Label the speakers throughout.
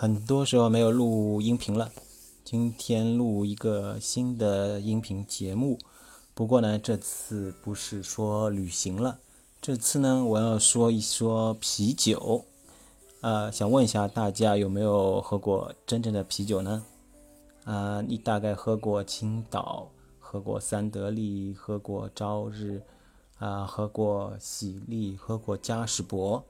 Speaker 1: 很多时候没有录音频了，今天录一个新的音频节目。不过呢，这次不是说旅行了，这次呢，我要说一说啤酒。呃，想问一下大家有没有喝过真正的啤酒呢？啊，你大概喝过青岛，喝过三得利，喝过朝日，啊，喝过喜力，喝过嘉士伯。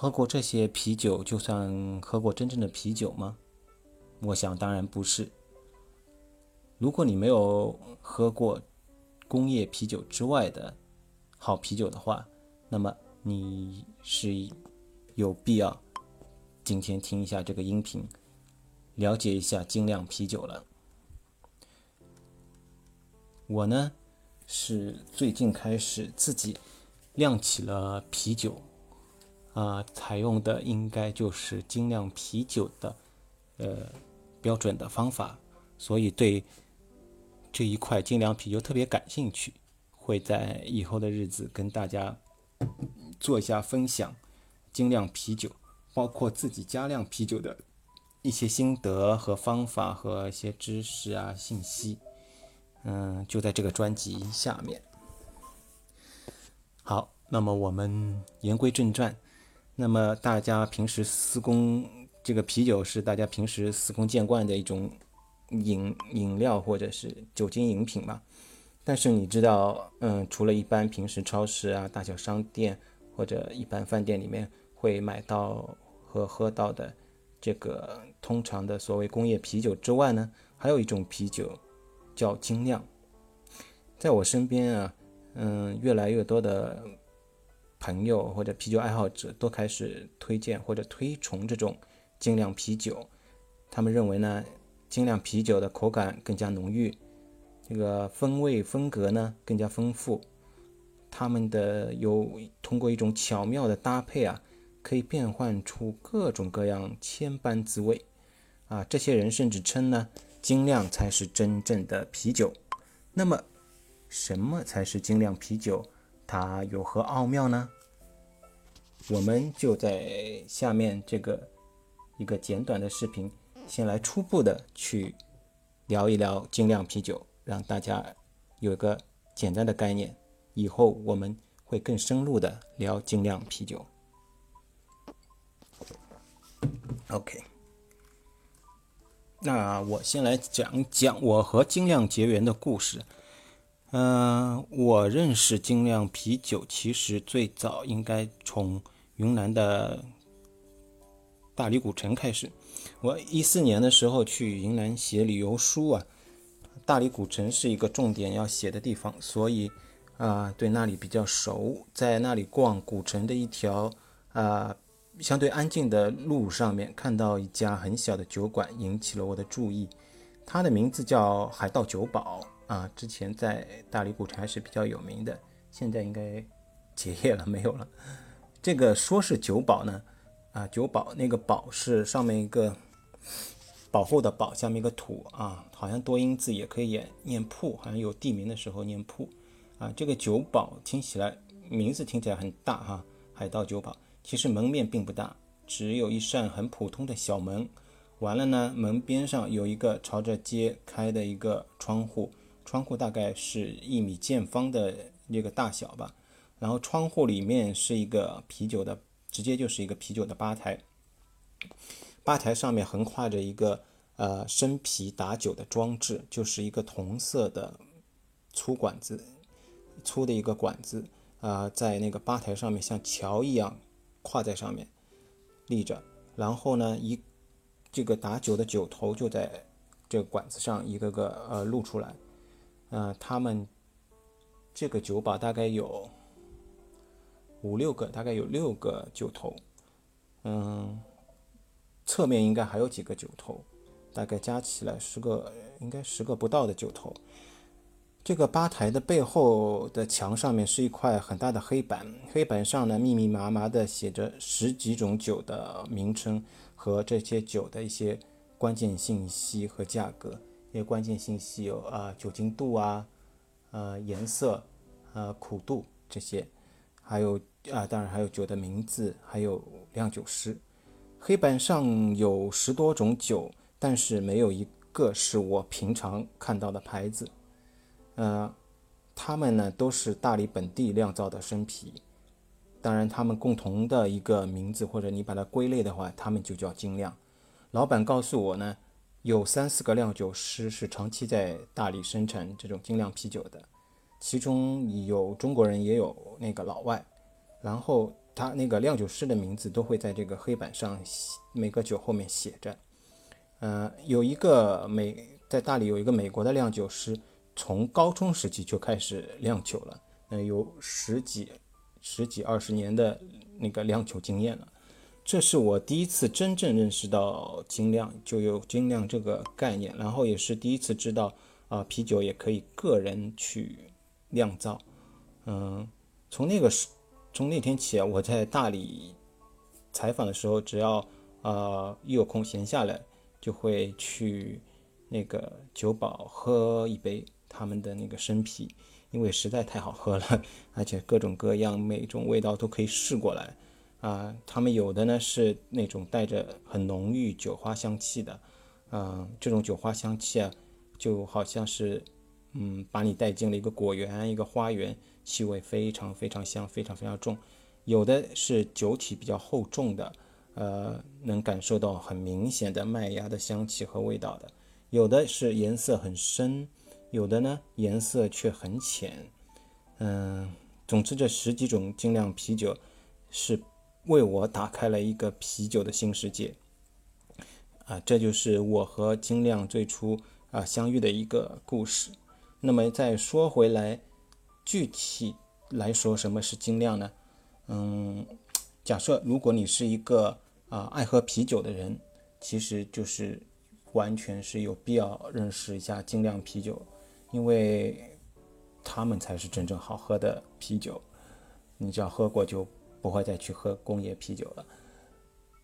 Speaker 1: 喝过这些啤酒，就算喝过真正的啤酒吗？我想当然不是。如果你没有喝过工业啤酒之外的好啤酒的话，那么你是有必要今天听一下这个音频，了解一下精酿啤酒了。我呢是最近开始自己酿起了啤酒。啊，采用的应该就是精酿啤酒的，呃，标准的方法，所以对这一块精酿啤酒特别感兴趣，会在以后的日子跟大家做一下分享，精酿啤酒，包括自己加酿啤酒的一些心得和方法和一些知识啊信息，嗯，就在这个专辑下面。好，那么我们言归正传。那么大家平时司空这个啤酒是大家平时司空见惯的一种饮饮料或者是酒精饮品嘛？但是你知道，嗯，除了一般平时超市啊、大小商店或者一般饭店里面会买到和喝到的这个通常的所谓工业啤酒之外呢，还有一种啤酒叫精酿。在我身边啊，嗯，越来越多的。朋友或者啤酒爱好者都开始推荐或者推崇这种精酿啤酒，他们认为呢，精酿啤酒的口感更加浓郁，这个风味风格呢更加丰富，他们的有通过一种巧妙的搭配啊，可以变换出各种各样千般滋味，啊，这些人甚至称呢，精酿才是真正的啤酒。那么，什么才是精酿啤酒？它有何奥妙呢？我们就在下面这个一个简短的视频，先来初步的去聊一聊精酿啤酒，让大家有一个简单的概念。以后我们会更深入的聊精酿啤酒。OK，那我先来讲讲我和精酿结缘的故事。嗯，我认识精酿啤酒，其实最早应该从云南的大理古城开始。我一四年的时候去云南写旅游书啊，大理古城是一个重点要写的地方，所以啊，对那里比较熟。在那里逛古城的一条啊相对安静的路上面，看到一家很小的酒馆，引起了我的注意。它的名字叫海盗酒保。啊，之前在大理古城还是比较有名的，现在应该结业了，没有了。这个说是酒保呢，啊，酒保那个保是上面一个保护的保，下面一个土啊，好像多音字也可以念念铺，好像有地名的时候念铺啊。这个酒保听起来名字听起来很大哈，海盗酒保，其实门面并不大，只有一扇很普通的小门。完了呢，门边上有一个朝着街开的一个窗户。窗户大概是一米见方的那个大小吧，然后窗户里面是一个啤酒的，直接就是一个啤酒的吧台。吧台上面横跨着一个呃生啤打酒的装置，就是一个铜色的粗管子，粗的一个管子啊，在那个吧台上面像桥一样跨在上面立着，然后呢一这个打酒的酒头就在这个管子上一个个呃露出来。呃，他们这个酒保大概有五六个，大概有六个酒头，嗯，侧面应该还有几个酒头，大概加起来十个，应该十个不到的酒头。这个吧台的背后的墙上面是一块很大的黑板，黑板上呢密密麻麻的写着十几种酒的名称和这些酒的一些关键信息和价格。一些关键信息有啊酒精度啊，呃颜色，呃苦度这些，还有啊当然还有酒的名字，还有酿酒师，黑板上有十多种酒，但是没有一个是我平常看到的牌子。呃，他们呢都是大理本地酿造的生啤，当然他们共同的一个名字，或者你把它归类的话，他们就叫精酿。老板告诉我呢，有三四个酿酒师是长期在大理生产这种精酿啤酒的，其中有中国人，也有那个老外，然后。他那个酿酒师的名字都会在这个黑板上，每个酒后面写着。呃，有一个美在大理有一个美国的酿酒师，从高中时期就开始酿酒了，呃，有十几、十几二十年的那个酿酒经验了。这是我第一次真正认识到精酿，就有精酿这个概念，然后也是第一次知道啊，啤酒也可以个人去酿造。嗯，从那个时。从那天起啊，我在大理采访的时候，只要呃一有空闲下来，就会去那个酒保喝一杯他们的那个生啤，因为实在太好喝了，而且各种各样每种味道都可以试过来啊。他们有的呢是那种带着很浓郁酒花香气的，嗯，这种酒花香气啊，就好像是嗯把你带进了一个果园，一个花园。气味非常非常香，非常非常重。有的是酒体比较厚重的，呃，能感受到很明显的麦芽的香气和味道的。有的是颜色很深，有的呢颜色却很浅。嗯，总之这十几种精酿啤酒是为我打开了一个啤酒的新世界。啊，这就是我和精酿最初啊相遇的一个故事。那么再说回来。具体来说，什么是精酿呢？嗯，假设如果你是一个啊爱喝啤酒的人，其实就是完全是有必要认识一下精酿啤酒，因为他们才是真正好喝的啤酒。你只要喝过，就不会再去喝工业啤酒了。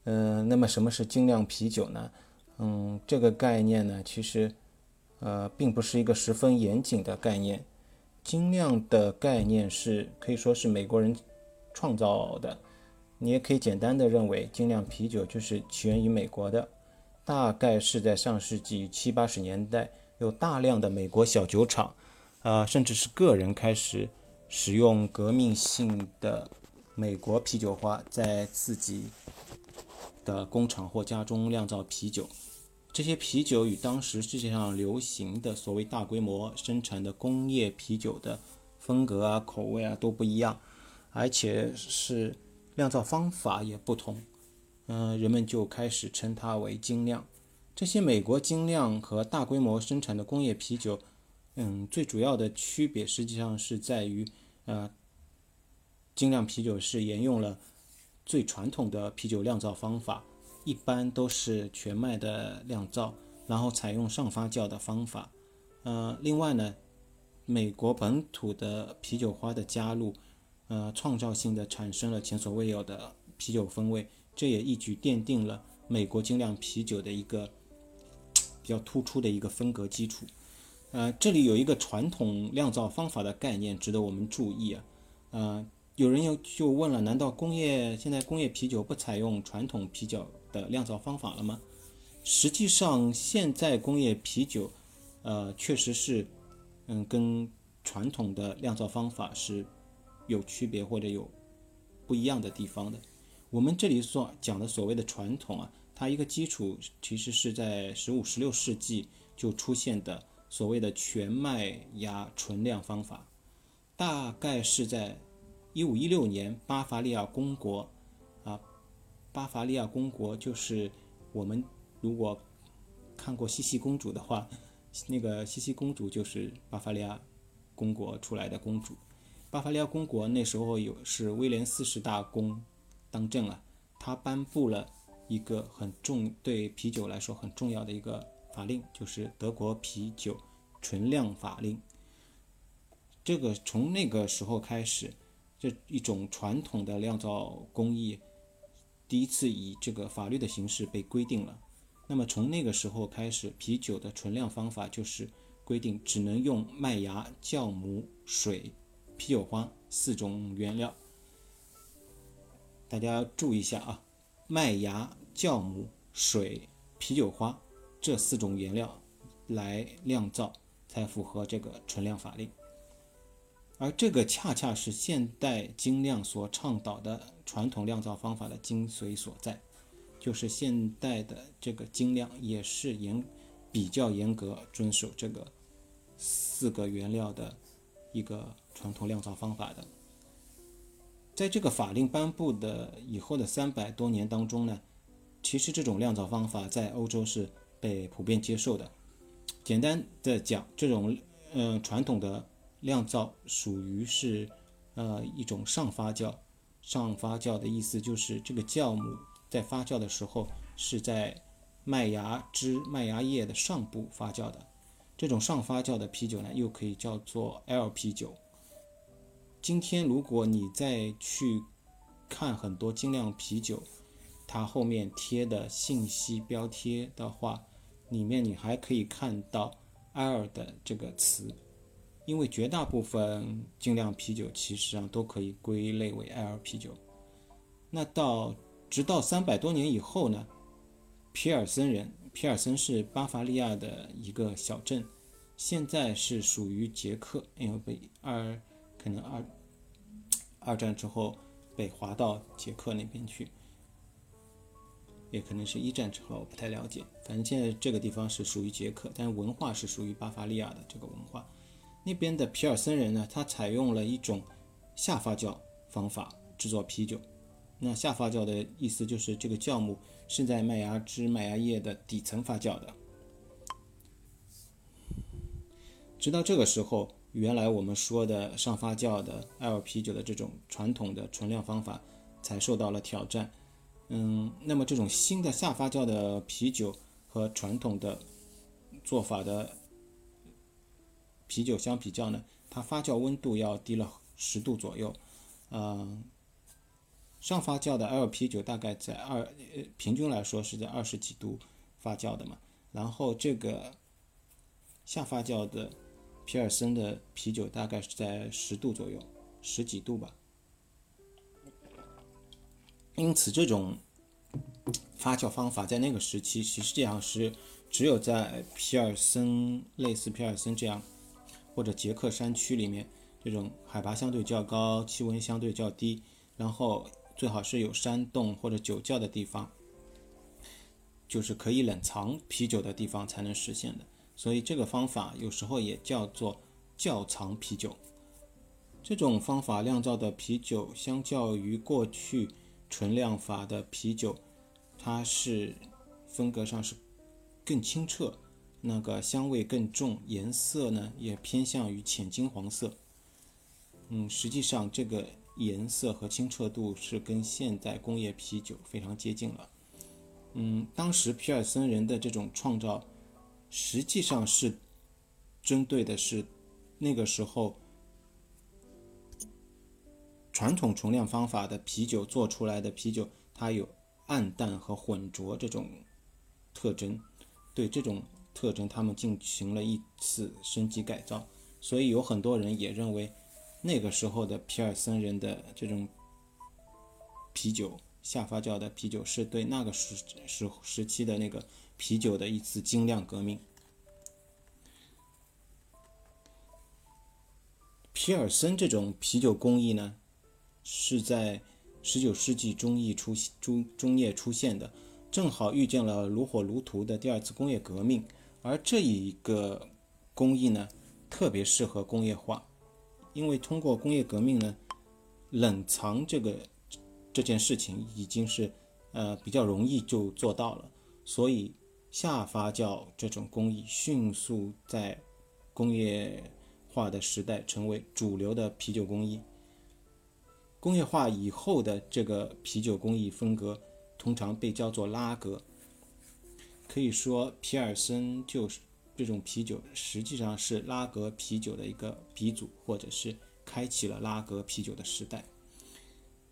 Speaker 1: 嗯，那么什么是精酿啤酒呢？嗯，这个概念呢，其实呃并不是一个十分严谨的概念。精酿的概念是可以说是美国人创造的，你也可以简单的认为精酿啤酒就是起源于美国的，大概是在上世纪七八十年代，有大量的美国小酒厂，啊，甚至是个人开始使用革命性的美国啤酒花，在自己的工厂或家中酿造啤酒。这些啤酒与当时世界上流行的所谓大规模生产的工业啤酒的风格啊、口味啊都不一样，而且是酿造方法也不同。嗯，人们就开始称它为精酿。这些美国精酿和大规模生产的工业啤酒，嗯，最主要的区别实际上是在于，呃，精酿啤酒是沿用了最传统的啤酒酿造方法。一般都是全麦的酿造，然后采用上发酵的方法。呃，另外呢，美国本土的啤酒花的加入，呃，创造性的产生了前所未有的啤酒风味，这也一举奠定了美国精酿啤酒的一个比较突出的一个风格基础。呃，这里有一个传统酿造方法的概念值得我们注意啊。呃，有人又就问了，难道工业现在工业啤酒不采用传统啤酒？的酿造方法了吗？实际上，现在工业啤酒，呃，确实是，嗯，跟传统的酿造方法是有区别或者有不一样的地方的。我们这里所讲的所谓的传统啊，它一个基础其实是在十五、十六世纪就出现的所谓的全麦芽纯酿方法，大概是在一五一六年巴伐利亚公国。啊巴伐利亚公国就是我们如果看过《茜茜公主》的话，那个茜茜公主就是巴伐利亚公国出来的公主。巴伐利亚公国那时候有是威廉四世大公当政啊，他颁布了一个很重对啤酒来说很重要的一个法令，就是德国啤酒纯酿法令。这个从那个时候开始，这一种传统的酿造工艺。第一次以这个法律的形式被规定了。那么从那个时候开始，啤酒的纯酿方法就是规定只能用麦芽、酵母、水、啤酒花四种原料。大家注意一下啊，麦芽、酵母、水、啤酒花这四种原料来酿造，才符合这个纯酿法令。而这个恰恰是现代精酿所倡导的传统酿造方法的精髓所在，就是现代的这个精酿也是严比较严格遵守这个四个原料的一个传统酿造方法的。在这个法令颁布的以后的三百多年当中呢，其实这种酿造方法在欧洲是被普遍接受的。简单的讲，这种呃传统的。酿造属于是，呃，一种上发酵。上发酵的意思就是这个酵母在发酵的时候是在麦芽汁、麦芽叶的上部发酵的。这种上发酵的啤酒呢，又可以叫做 L 啤酒。今天如果你再去看很多精酿啤酒，它后面贴的信息标贴的话，里面你还可以看到 L 的这个词。因为绝大部分精酿啤酒其实上都可以归类为 L 啤酒。那到直到三百多年以后呢，皮尔森人，皮尔森是巴伐利亚的一个小镇，现在是属于捷克，因为被二可能二二战之后被划到捷克那边去，也可能是一战之后，不太了解。反正现在这个地方是属于捷克，但是文化是属于巴伐利亚的这个文化。那边的皮尔森人呢，他采用了一种下发酵方法制作啤酒。那下发酵的意思就是这个酵母是在麦芽汁、麦芽叶的底层发酵的。直到这个时候，原来我们说的上发酵的 L 啤酒的这种传统的纯酿方法才受到了挑战。嗯，那么这种新的下发酵的啤酒和传统的做法的。啤酒相比较呢，它发酵温度要低了十度左右，嗯，上发酵的 L 啤酒大概在二，呃，平均来说是在二十几度发酵的嘛，然后这个下发酵的皮尔森的啤酒大概是在十度左右，十几度吧，因此这种发酵方法在那个时期其实际上是只有在皮尔森类似皮尔森这样。或者捷克山区里面，这种海拔相对较高、气温相对较低，然后最好是有山洞或者酒窖的地方，就是可以冷藏啤酒的地方才能实现的。所以这个方法有时候也叫做窖藏啤酒。这种方法酿造的啤酒，相较于过去纯酿法的啤酒，它是风格上是更清澈。那个香味更重，颜色呢也偏向于浅金黄色。嗯，实际上这个颜色和清澈度是跟现代工业啤酒非常接近了。嗯，当时皮尔森人的这种创造，实际上是针对的是那个时候传统纯酿方法的啤酒做出来的啤酒，它有暗淡和混浊这种特征，对这种。特征，他们进行了一次升级改造，所以有很多人也认为，那个时候的皮尔森人的这种啤酒下发酵的啤酒，是对那个时时时期的那个啤酒的一次精酿革命。皮尔森这种啤酒工艺呢，是在十九世纪中叶出中中叶出现的，正好遇见了如火如荼的第二次工业革命。而这一个工艺呢，特别适合工业化，因为通过工业革命呢，冷藏这个这件事情已经是呃比较容易就做到了，所以下发酵这种工艺迅速在工业化的时代成为主流的啤酒工艺。工业化以后的这个啤酒工艺风格通常被叫做拉格。可以说，皮尔森就是这种啤酒，实际上是拉格啤酒的一个鼻祖，或者是开启了拉格啤酒的时代。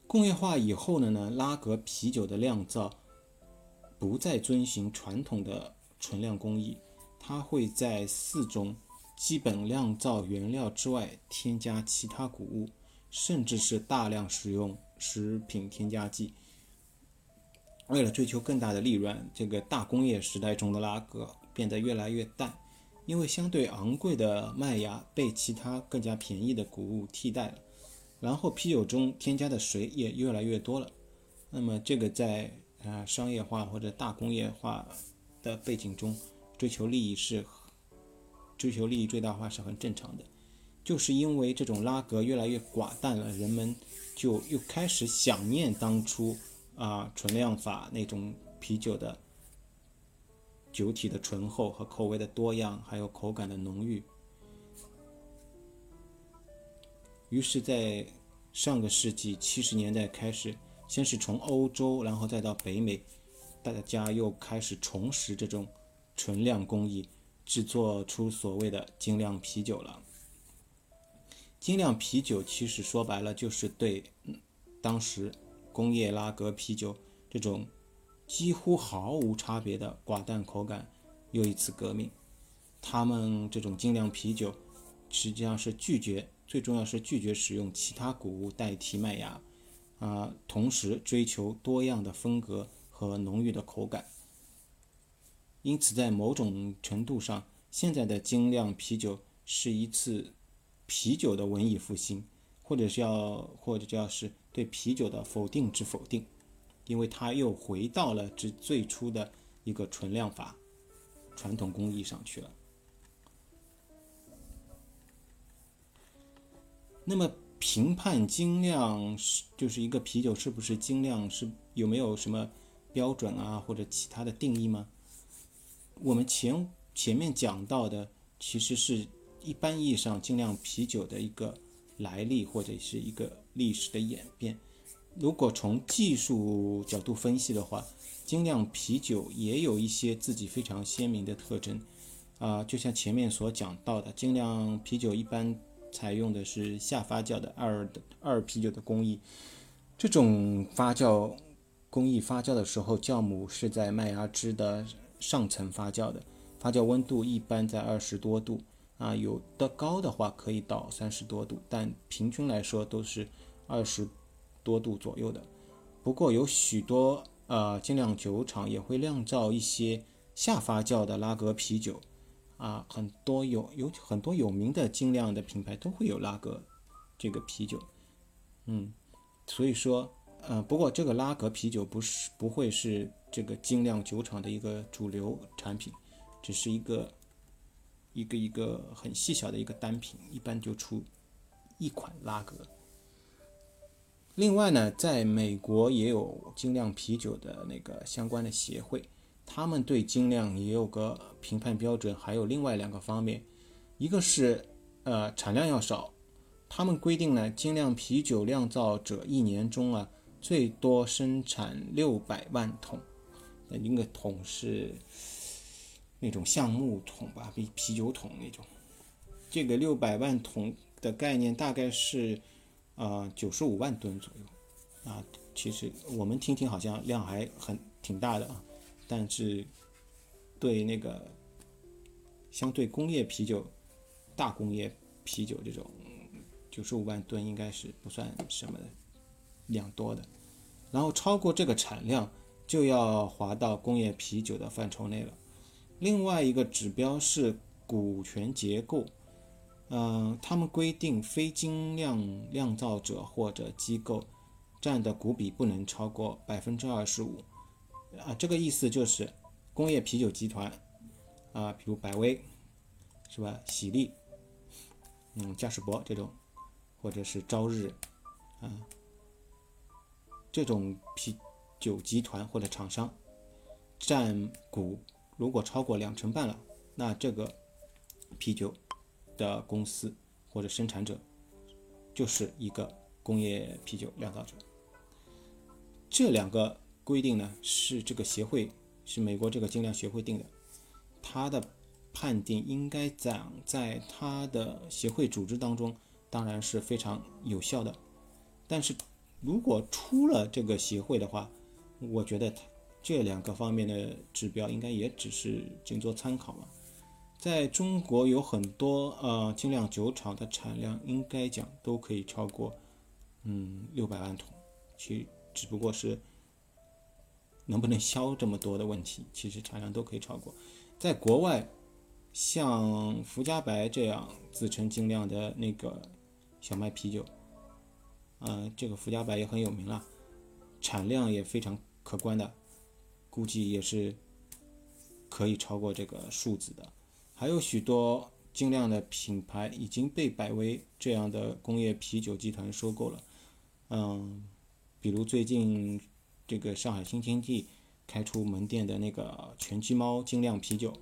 Speaker 1: 工业化以后呢，呢拉格啤酒的酿造不再遵循传统的纯酿工艺，它会在四种基本酿造原料之外添加其他谷物，甚至是大量使用食品添加剂。为了追求更大的利润，这个大工业时代中的拉格变得越来越淡，因为相对昂贵的麦芽被其他更加便宜的谷物替代了。然后啤酒中添加的水也越来越多了。那么这个在啊商业化或者大工业化的背景中，追求利益是追求利益最大化是很正常的。就是因为这种拉格越来越寡淡了，人们就又开始想念当初。啊，纯酿法那种啤酒的酒体的醇厚和口味的多样，还有口感的浓郁。于是，在上个世纪七十年代开始，先是从欧洲，然后再到北美，大家又开始重拾这种纯酿工艺，制作出所谓的精酿啤酒了。精酿啤酒其实说白了就是对当时。工业拉格啤酒这种几乎毫无差别的寡淡口感又一次革命。他们这种精酿啤酒实际上是拒绝，最重要是拒绝使用其他谷物代替麦芽，啊，同时追求多样的风格和浓郁的口感。因此，在某种程度上，现在的精酿啤酒是一次啤酒的文艺复兴，或者是要，或者叫是。对啤酒的否定之否定，因为它又回到了之最初的一个纯酿法传统工艺上去了。那么评判精酿是就是一个啤酒是不是精酿是有没有什么标准啊或者其他的定义吗？我们前前面讲到的其实是一般意义上精酿啤酒的一个来历或者是一个。历史的演变，如果从技术角度分析的话，精酿啤酒也有一些自己非常鲜明的特征，啊，就像前面所讲到的，精酿啤酒一般采用的是下发酵的二的二啤酒的工艺，这种发酵工艺发酵的时候，酵母是在麦芽汁的上层发酵的，发酵温度一般在二十多度，啊，有的高的话可以到三十多度，但平均来说都是。二十多度左右的，不过有许多呃精酿酒厂也会酿造一些下发酵的拉格啤酒，啊，很多有有很多有名的精酿的品牌都会有拉格这个啤酒，嗯，所以说呃，不过这个拉格啤酒不是不会是这个精酿酒厂的一个主流产品，只是一个一个一个很细小的一个单品，一般就出一款拉格。另外呢，在美国也有精酿啤酒的那个相关的协会，他们对精酿也有个评判标准，还有另外两个方面，一个是呃产量要少，他们规定呢，精酿啤酒酿造者一年中啊最多生产六百万桶，那一个桶是那种橡木桶吧，比啤酒桶那种，这个六百万桶的概念大概是。啊，九十五万吨左右，啊，其实我们听听好像量还很挺大的啊，但是对那个相对工业啤酒、大工业啤酒这种九十五万吨应该是不算什么的量多的，然后超过这个产量就要划到工业啤酒的范畴内了。另外一个指标是股权结构。嗯，他们规定非精酿酿造者或者机构占的股比不能超过百分之二十五。啊，这个意思就是工业啤酒集团啊，比如百威是吧？喜力，嗯，嘉士伯这种，或者是朝日啊，这种啤酒集团或者厂商占股如果超过两成半了，那这个啤酒。的公司或者生产者，就是一个工业啤酒酿造者。这两个规定呢，是这个协会，是美国这个精酿协会定的。它的判定应该在在它的协会组织当中，当然是非常有效的。但是如果出了这个协会的话，我觉得这两个方面的指标应该也只是仅做参考嘛。在中国有很多呃精酿酒厂的产量，应该讲都可以超过嗯六百万桶，其只不过是能不能销这么多的问题，其实产量都可以超过。在国外，像福加白这样自称精酿的那个小麦啤酒，呃，这个福加白也很有名了，产量也非常可观的，估计也是可以超过这个数字的。还有许多精酿的品牌已经被百威这样的工业啤酒集团收购了，嗯，比如最近这个上海新天地开出门店的那个全鸡猫精酿啤酒，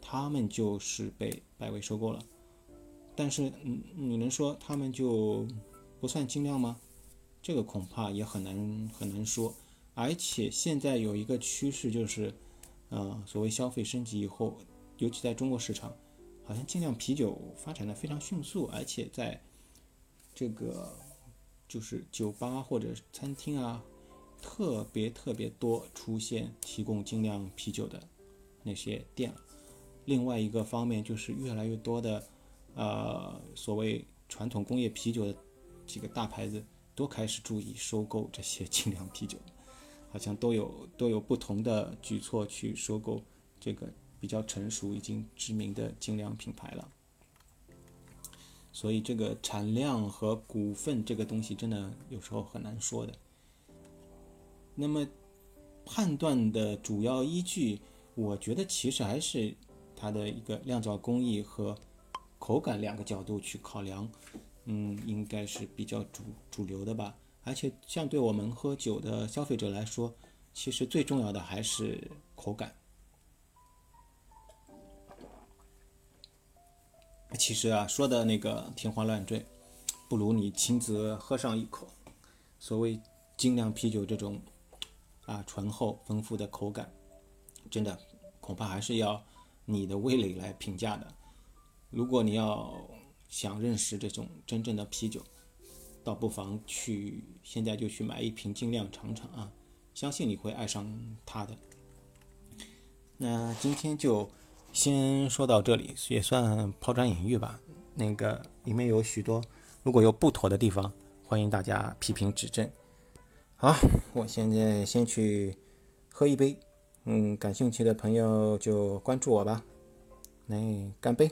Speaker 1: 他们就是被百威收购了。但是，嗯，你能说他们就不算精酿吗？这个恐怕也很难很难说。而且现在有一个趋势就是，呃，所谓消费升级以后。尤其在中国市场，好像精酿啤酒发展的非常迅速，而且在这个就是酒吧或者餐厅啊，特别特别多出现提供精酿啤酒的那些店了。另外一个方面就是越来越多的呃所谓传统工业啤酒的几个大牌子都开始注意收购这些精酿啤酒，好像都有都有不同的举措去收购这个。比较成熟、已经知名的精酿品牌了，所以这个产量和股份这个东西真的有时候很难说的。那么判断的主要依据，我觉得其实还是它的一个酿造工艺和口感两个角度去考量，嗯，应该是比较主主流的吧。而且像对我们喝酒的消费者来说，其实最重要的还是口感。其实啊，说的那个天花乱坠，不如你亲自喝上一口。所谓精酿啤酒这种啊醇厚丰富的口感，真的恐怕还是要你的味蕾来评价的。如果你要想认识这种真正的啤酒，倒不妨去现在就去买一瓶精酿尝尝啊，相信你会爱上它的。那今天就。先说到这里，也算抛砖引玉吧。那个里面有许多，如果有不妥的地方，欢迎大家批评指正。好，我现在先去喝一杯。嗯，感兴趣的朋友就关注我吧。来，干杯！